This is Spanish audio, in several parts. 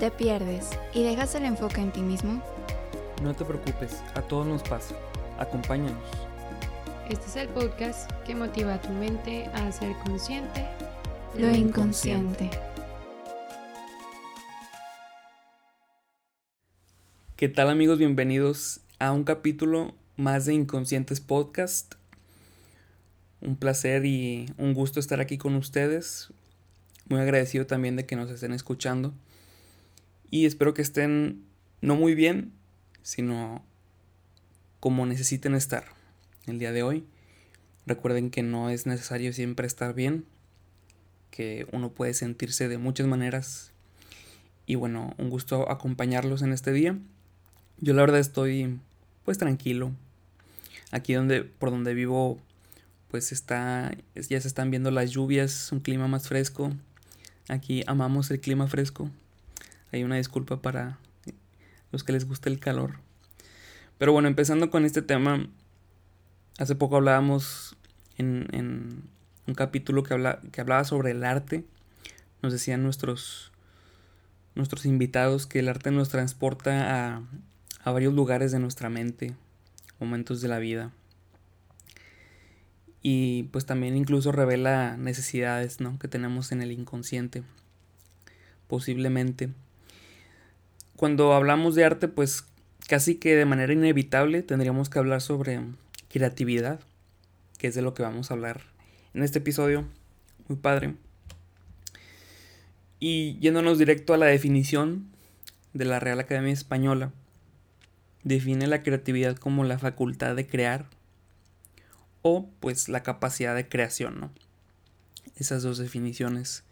¿Te pierdes y dejas el enfoque en ti mismo? No te preocupes, a todos nos pasa. Acompáñanos. Este es el podcast que motiva a tu mente a ser consciente Lo inconsciente. ¿Qué tal amigos? Bienvenidos a un capítulo más de Inconscientes Podcast. Un placer y un gusto estar aquí con ustedes. Muy agradecido también de que nos estén escuchando. Y espero que estén no muy bien, sino como necesiten estar el día de hoy. Recuerden que no es necesario siempre estar bien, que uno puede sentirse de muchas maneras. Y bueno, un gusto acompañarlos en este día. Yo la verdad estoy pues tranquilo. Aquí donde por donde vivo pues está ya se están viendo las lluvias, un clima más fresco. Aquí amamos el clima fresco. Hay una disculpa para los que les gusta el calor. Pero bueno, empezando con este tema, hace poco hablábamos en, un capítulo que, habla, que hablaba sobre el arte. Nos decían nuestros, nuestros invitados que el arte nos transporta a, a varios lugares de nuestra mente, momentos de la vida. Y pues también incluso revela necesidades ¿no? que tenemos en el inconsciente. Posiblemente cuando hablamos de arte, pues casi que de manera inevitable tendríamos que hablar sobre creatividad, que es de lo que vamos a hablar en este episodio. Muy padre. Y yéndonos directo a la definición de la Real Academia Española, define la creatividad como la facultad de crear o pues la capacidad de creación, ¿no? Esas dos definiciones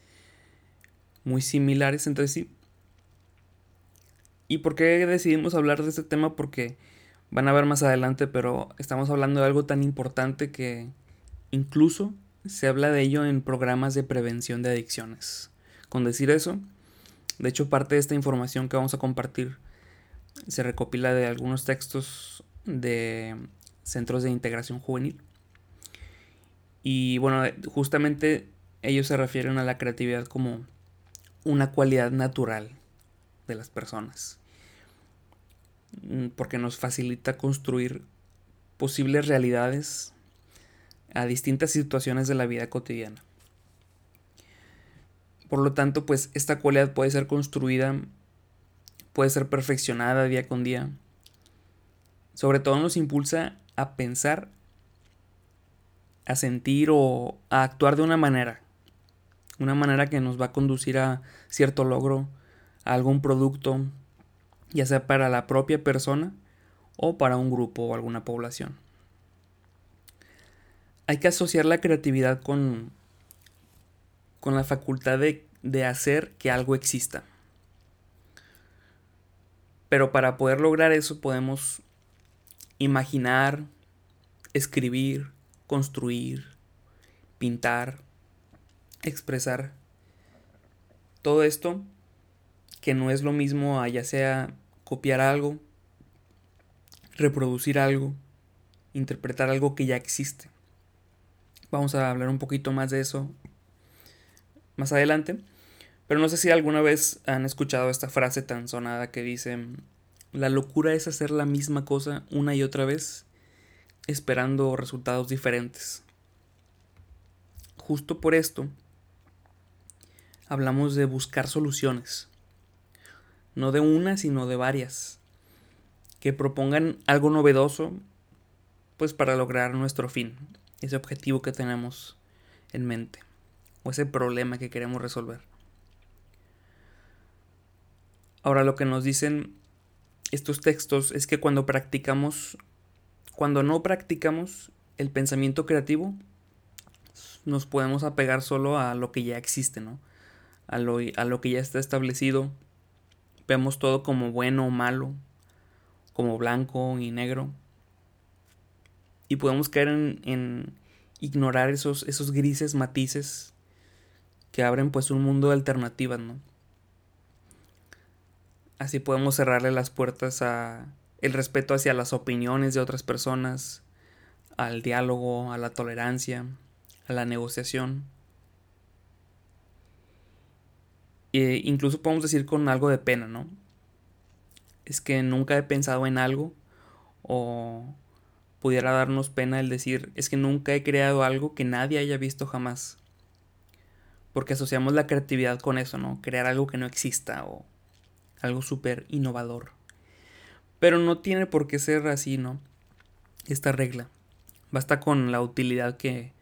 muy similares entre sí, ¿Y por qué decidimos hablar de este tema? Porque van a ver más adelante, pero estamos hablando de algo tan importante que incluso se habla de ello en programas de prevención de adicciones. Con decir eso, de hecho parte de esta información que vamos a compartir se recopila de algunos textos de centros de integración juvenil. Y bueno, justamente ellos se refieren a la creatividad como una cualidad natural de las personas. Mm, porque nos facilita construir posibles realidades a distintas situaciones de la vida cotidiana. Por lo tanto, pues esta cualidad puede ser construida, puede ser perfeccionada día con día. Sobre todo nos impulsa a pensar, a sentir o a actuar de una manera. Una manera que nos va a conducir a cierto logro, algún producto, ya sea para la propia persona o para un grupo o alguna población. Hay que asociar la creatividad con, con la facultad de, de hacer que algo exista. Pero para poder lograr eso podemos imaginar, escribir, construir, pintar, expresar. Todo esto que no es lo mismo a ya sea copiar algo, reproducir algo, interpretar algo que ya existe. Vamos a hablar un poquito más de eso más adelante. Pero no sé si alguna vez han escuchado esta frase tan sonada que dice, la locura es hacer la misma cosa una y otra vez esperando resultados diferentes. Justo por esto hablamos de buscar soluciones no de una, sino de varias, que propongan algo novedoso, pues para lograr nuestro fin, ese objetivo que tenemos en mente, o ese problema que queremos resolver. Ahora lo que nos dicen estos textos es que cuando practicamos, cuando no practicamos el pensamiento creativo, nos podemos apegar solo a lo que ya existe, ¿no? A lo, a lo que ya está establecido, Vemos todo como bueno o malo, como blanco y negro. Y podemos caer en, ignorar esos, esos grises matices que abren pues un mundo de alternativas, ¿no? Así podemos cerrarle las puertas a el respeto hacia las opiniones de otras personas, al diálogo, a la tolerancia, a la negociación. E incluso podemos decir con algo de pena, ¿no? Es que nunca he pensado en algo o pudiera darnos pena el decir, es que nunca he creado algo que nadie haya visto jamás. Porque asociamos la creatividad con eso, ¿no? Crear algo que no exista o algo súper innovador. Pero no tiene por qué ser así, ¿no? Esta regla. Basta con la utilidad que,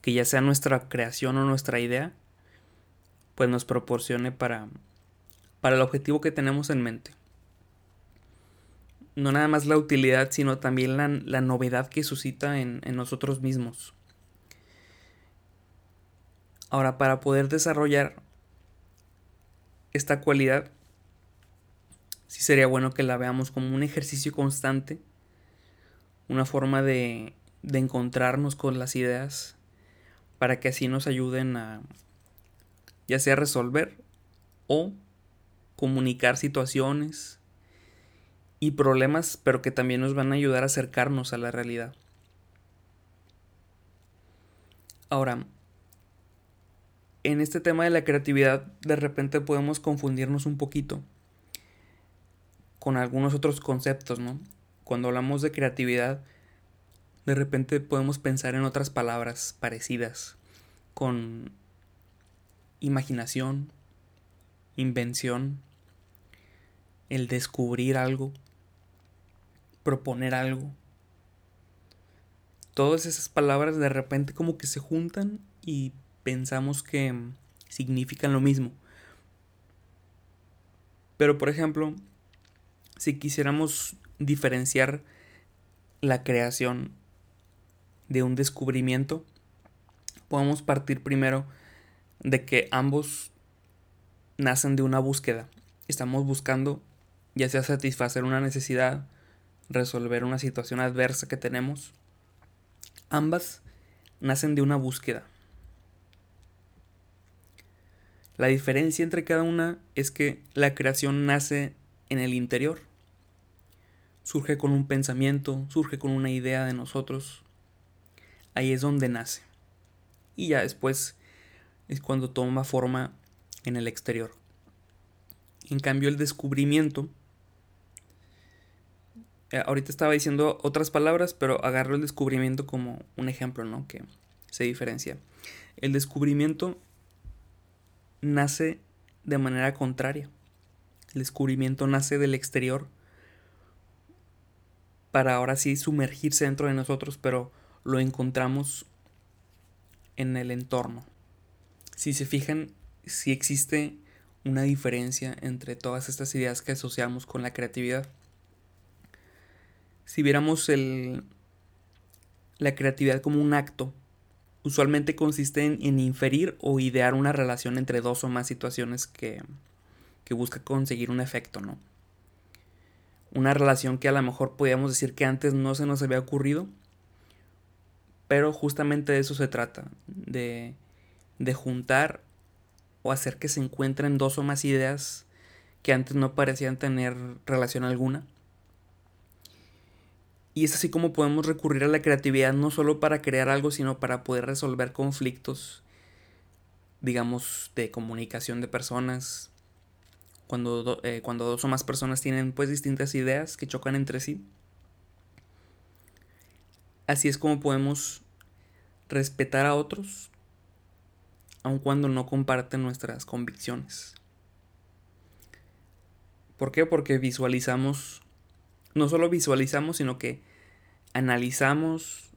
que ya sea nuestra creación o nuestra idea, pues nos proporcione para, para el objetivo que tenemos en mente no nada más la utilidad, sino también la, novedad que suscita en, en, nosotros mismos. Ahora, para poder desarrollar esta cualidad, sí sería bueno que la veamos como un ejercicio constante, una forma de, de encontrarnos con las ideas, para que así nos ayuden a ya sea resolver o comunicar situaciones, y problemas, pero que también nos van a ayudar a acercarnos a la realidad. Ahora, en este tema de la creatividad, de repente podemos confundirnos un poquito con algunos otros conceptos, ¿no? Cuando hablamos de creatividad, de repente podemos pensar en otras palabras parecidas, con imaginación, invención, el descubrir algo proponer algo. Todas esas palabras de repente como que se juntan y pensamos que significan lo mismo. Pero por ejemplo, si quisiéramos diferenciar la creación de un descubrimiento, podemos partir primero de que ambos nacen de una búsqueda. Estamos buscando ya sea satisfacer una necesidad resolver una situación adversa que tenemos, ambas nacen de una búsqueda. La diferencia entre cada una es que la creación nace en el interior. Surge con un pensamiento, surge con una idea de nosotros. Ahí es donde nace. Y ya después es cuando toma forma en el exterior. En cambio el descubrimiento eh, ahorita estaba diciendo otras palabras, pero agarro el descubrimiento como un ejemplo, ¿no? Que se diferencia. El descubrimiento nace de manera contraria. El descubrimiento nace del exterior para ahora sí sumergirse dentro de nosotros, pero lo encontramos en el entorno. Si se fijan, si existe una diferencia entre todas estas ideas que asociamos con la creatividad si viéramos el, la creatividad como un acto, usualmente consiste en, inferir o idear una relación entre dos o más situaciones que, que busca conseguir un efecto, ¿no? Una relación que a lo mejor podríamos decir que antes no se nos había ocurrido, pero justamente de eso se trata, de, de juntar o hacer que se encuentren dos o más ideas que antes no parecían tener relación alguna y es así como podemos recurrir a la creatividad no solo para crear algo, sino para poder resolver conflictos, digamos, de comunicación de personas. Cuando, eh, cuando dos o más personas tienen pues distintas ideas que chocan entre sí. Así es como podemos respetar a otros, aun cuando no comparten nuestras convicciones. ¿Por qué? Porque visualizamos no solo visualizamos, sino que analizamos,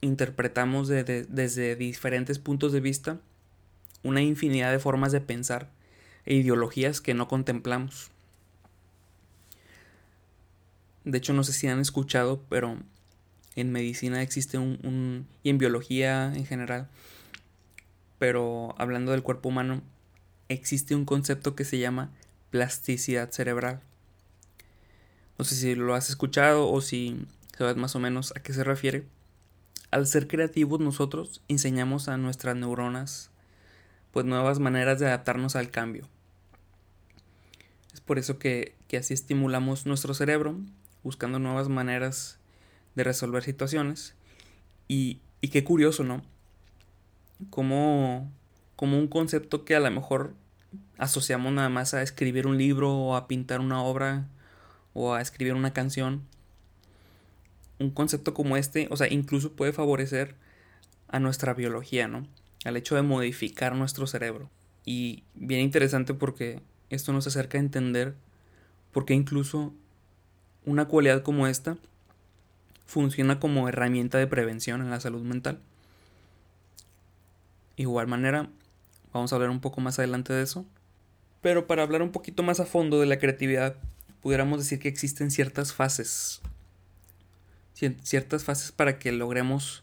interpretamos desde diferentes puntos de vista una infinidad de formas de pensar e ideologías que no contemplamos. De hecho, no sé si han escuchado, pero en medicina existe un, y en biología en general, pero hablando del cuerpo humano, existe un concepto que se llama plasticidad cerebral. No sé si lo has escuchado o si sabes más o menos a qué se refiere. Al ser creativos nosotros enseñamos a nuestras neuronas pues nuevas maneras de adaptarnos al cambio. Es por eso que, así estimulamos nuestro cerebro buscando nuevas maneras de resolver situaciones. Y, y qué curioso, ¿no? Como, como un concepto que a lo mejor asociamos nada más a escribir un libro o a pintar una obra o a escribir una canción. Un concepto como este, o sea, incluso puede favorecer a nuestra biología, ¿no? Al hecho de modificar nuestro cerebro. Y bien interesante porque esto nos acerca a entender por qué incluso una cualidad como esta funciona como herramienta de prevención en la salud mental. Igual manera, vamos a hablar un poco más adelante de eso. Pero para hablar un poquito más a fondo de la creatividad, pudiéramos decir que existen ciertas fases. Ciertas fases para que logremos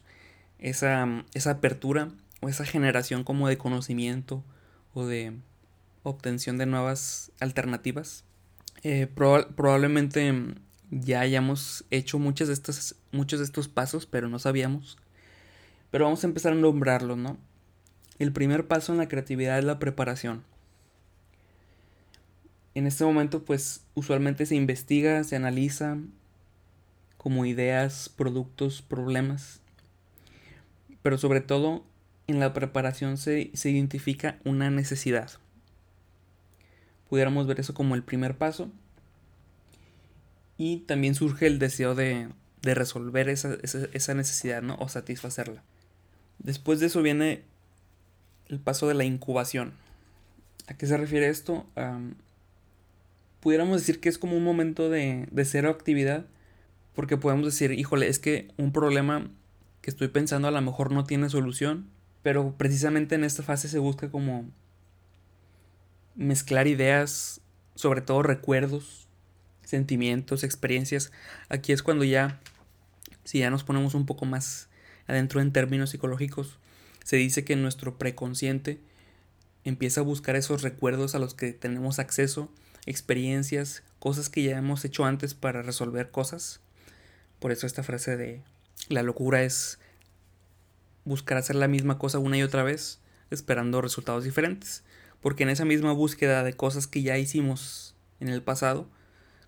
esa, esa apertura o esa generación como de conocimiento o de obtención de nuevas alternativas. Eh, probablemente ya hayamos hecho muchas de estas, muchos de estos pasos, pero no sabíamos. Pero vamos a empezar a nombrarlos, ¿no? El primer paso en la creatividad es la preparación. En este momento, pues usualmente se investiga, se analiza como ideas, productos, problemas. Pero sobre todo, en la preparación se, se identifica una necesidad. Pudiéramos ver eso como el primer paso. Y también surge el deseo de, de resolver esa, esa, necesidad, ¿no? O satisfacerla. Después de eso viene el paso de la incubación. ¿A qué se refiere esto? pudiéramos decir que es como un momento de, cero actividad, porque podemos decir, híjole, es que un problema que estoy pensando a lo mejor no tiene solución, pero precisamente en esta fase se busca como mezclar ideas, sobre todo recuerdos, sentimientos, experiencias. Aquí es cuando ya, si ya nos ponemos un poco más adentro en términos psicológicos, se dice que nuestro preconsciente empieza a buscar esos recuerdos a los que tenemos acceso experiencias, cosas que ya hemos hecho antes para resolver cosas. Por eso esta frase de la locura es buscar hacer la misma cosa una y otra vez, esperando resultados diferentes. Porque en esa misma búsqueda de cosas que ya hicimos en el pasado,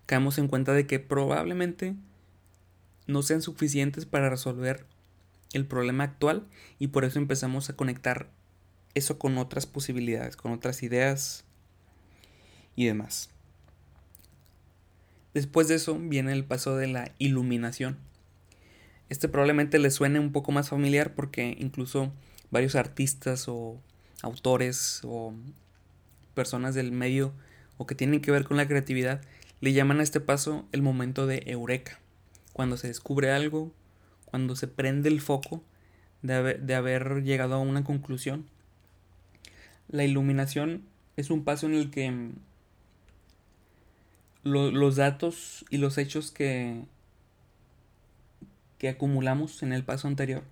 caemos en cuenta de que probablemente no sean suficientes para resolver el problema actual y por eso empezamos a conectar eso con otras posibilidades, con otras ideas y demás. Después de eso viene el paso de la iluminación. Este probablemente le suene un poco más familiar porque incluso varios artistas o autores o personas del medio o que tienen que ver con la creatividad le llaman a este paso el momento de eureka. Cuando se descubre algo, cuando se prende el foco de haber, de haber llegado a una conclusión. La iluminación es un paso en el que los datos y los hechos que, que acumulamos en el paso anterior,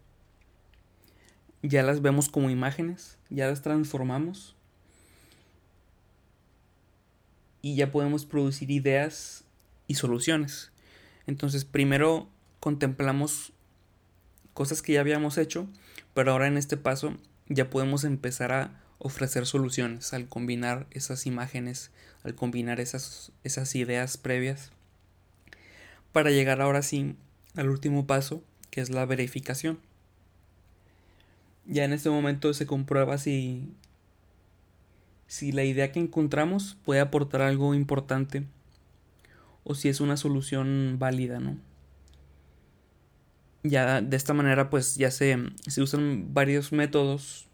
ya las vemos como imágenes, ya las transformamos y ya podemos producir ideas y soluciones. Entonces primero contemplamos cosas que ya habíamos hecho, pero ahora en este paso ya podemos empezar a ofrecer soluciones al combinar esas imágenes, al combinar esas, esas ideas previas, para llegar ahora sí al último paso, que es la verificación. Ya en este momento se comprueba si, si la idea que encontramos puede aportar algo importante o si es una solución válida, ¿no? Ya de esta manera pues ya se, se usan varios métodos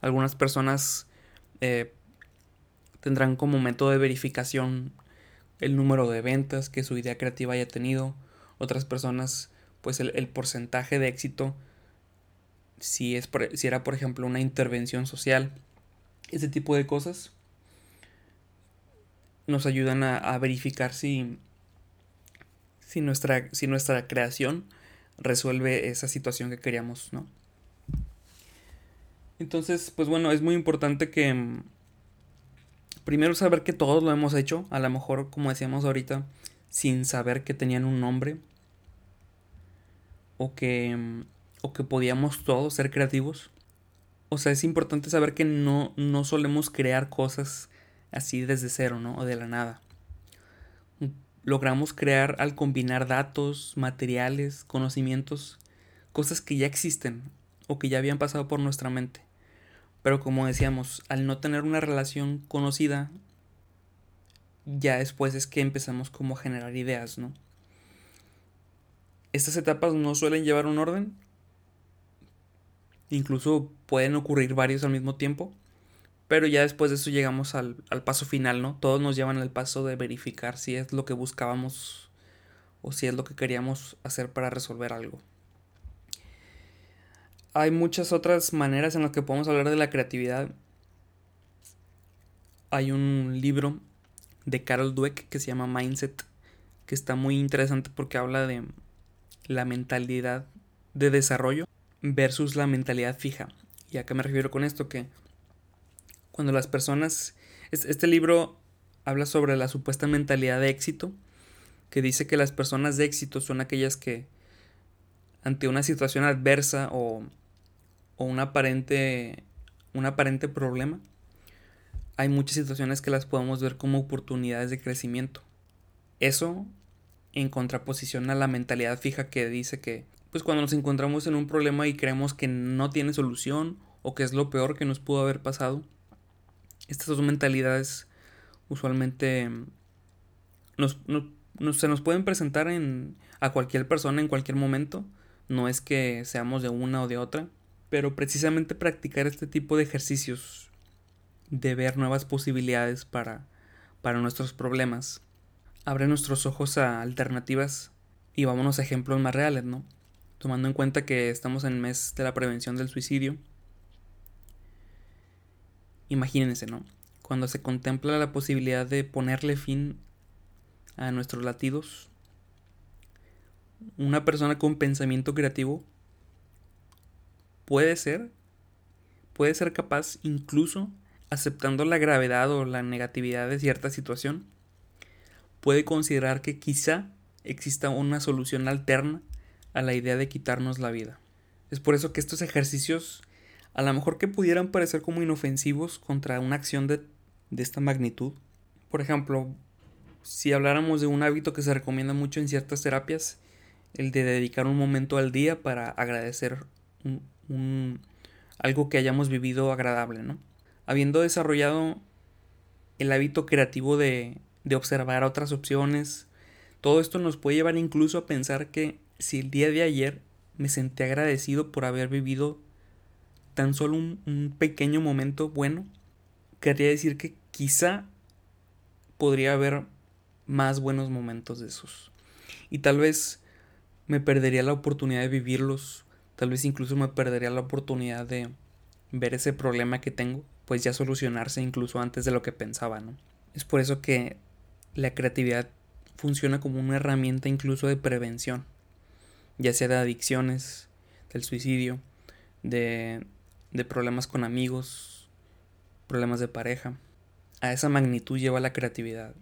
algunas personas eh, tendrán como método de verificación el número de ventas que su idea creativa haya tenido. Otras personas, pues el, porcentaje de éxito, si, es si era por ejemplo una intervención social, ese tipo de cosas nos ayudan a, verificar si, si, nuestra, si nuestra creación resuelve esa situación que queríamos, ¿no? Entonces, pues bueno, es muy importante que mm, primero saber que todos lo hemos hecho, a lo mejor como decíamos ahorita, sin saber que tenían un nombre o que mm, o que podíamos todos ser creativos. O sea, es importante saber que no no solemos crear cosas así desde cero, ¿no? O de la nada. Logramos crear al combinar datos, materiales, conocimientos, cosas que ya existen o que ya habían pasado por nuestra mente Pero como decíamos, al no tener una relación conocida, ya después es que empezamos como a generar ideas, ¿no? Estas etapas no suelen llevar un orden. Incluso pueden ocurrir varios al mismo tiempo. Pero ya después de eso llegamos al, al, paso final, ¿no? Todos nos llevan al paso de verificar si es lo que buscábamos o si es lo que queríamos hacer para resolver algo. Hay muchas otras maneras en las que podemos hablar de la creatividad. Hay un libro de Carol Dweck que se llama Mindset, que está muy interesante porque habla de la mentalidad de desarrollo versus la mentalidad fija. ¿Y a qué me refiero con esto? Que cuando las personas... Este libro habla sobre la supuesta mentalidad de éxito, que dice que las personas de éxito son aquellas que ante una situación adversa o, o un, aparente, un aparente problema, hay muchas situaciones que las podemos ver como oportunidades de crecimiento. Eso en contraposición a la mentalidad fija que dice que pues cuando nos encontramos en un problema y creemos que no tiene solución o que es lo peor que nos pudo haber pasado, estas dos mentalidades usualmente se nos pueden presentar en, a cualquier persona en cualquier momento. No es que seamos de una o de otra. Pero precisamente practicar este tipo de ejercicios, de ver nuevas posibilidades para, para nuestros problemas, abre nuestros ojos a alternativas y vámonos a ejemplos más reales, ¿no? Tomando en cuenta que estamos en el mes de la prevención del suicidio Imagínense, ¿no? Cuando se contempla la posibilidad de ponerle fin a nuestros latidos, una persona con pensamiento creativo puede ser, puede ser capaz incluso aceptando la gravedad o la negatividad de cierta situación, puede considerar que quizá exista una solución alterna a la idea de quitarnos la vida. Es por eso que estos ejercicios a lo mejor que pudieran parecer como inofensivos contra una acción de, esta magnitud. Por ejemplo, si habláramos de un hábito que se recomienda mucho en ciertas terapias, el de dedicar un momento al día para agradecer un, algo que hayamos vivido agradable, ¿no? Habiendo desarrollado el hábito creativo de, de observar otras opciones, todo esto nos puede llevar incluso a pensar que si el día de ayer me sentí agradecido por haber vivido tan solo un, pequeño momento bueno, querría decir que quizá podría haber más buenos momentos de esos. Y tal vez me perdería la oportunidad de vivirlos, tal vez incluso me perdería la oportunidad de ver ese problema que tengo, pues ya solucionarse incluso antes de lo que pensaba, ¿no? Es por eso que la creatividad funciona como una herramienta incluso de prevención, ya sea de adicciones, del suicidio, de de problemas con amigos, problemas de pareja. A esa magnitud lleva la creatividad,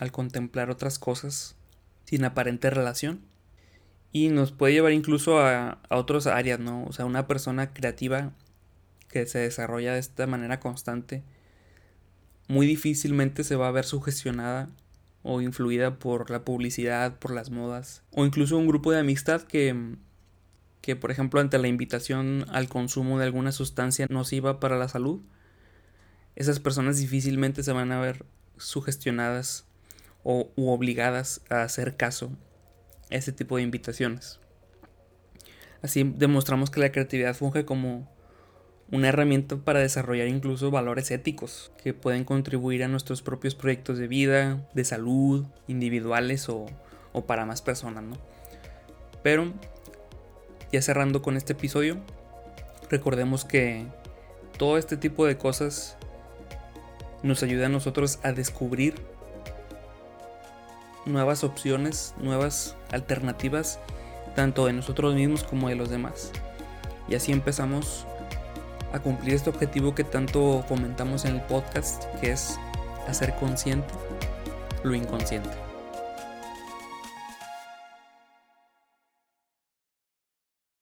al contemplar otras cosas sin aparente relación. Y nos puede llevar incluso a, a otras áreas, ¿no? O sea, una persona creativa que se desarrolla de esta manera constante, muy difícilmente se va a ver sugestionada o influida por la publicidad, por las modas, o incluso un grupo de amistad que que por ejemplo ante la invitación al consumo de alguna sustancia nociva para la salud, esas personas difícilmente se van a ver sugestionadas o u obligadas a hacer caso a ese tipo de invitaciones. Así demostramos que la creatividad funge como una herramienta para desarrollar incluso valores éticos que pueden contribuir a nuestros propios proyectos de vida, de salud, individuales o, o para más personas, ¿no? Pero ya cerrando con este episodio, recordemos que todo este tipo de cosas nos ayuda a nosotros a descubrir nuevas opciones, nuevas alternativas, tanto de nosotros mismos como de los demás. Y así empezamos a cumplir este objetivo que tanto comentamos en el podcast, que es hacer consciente lo inconsciente.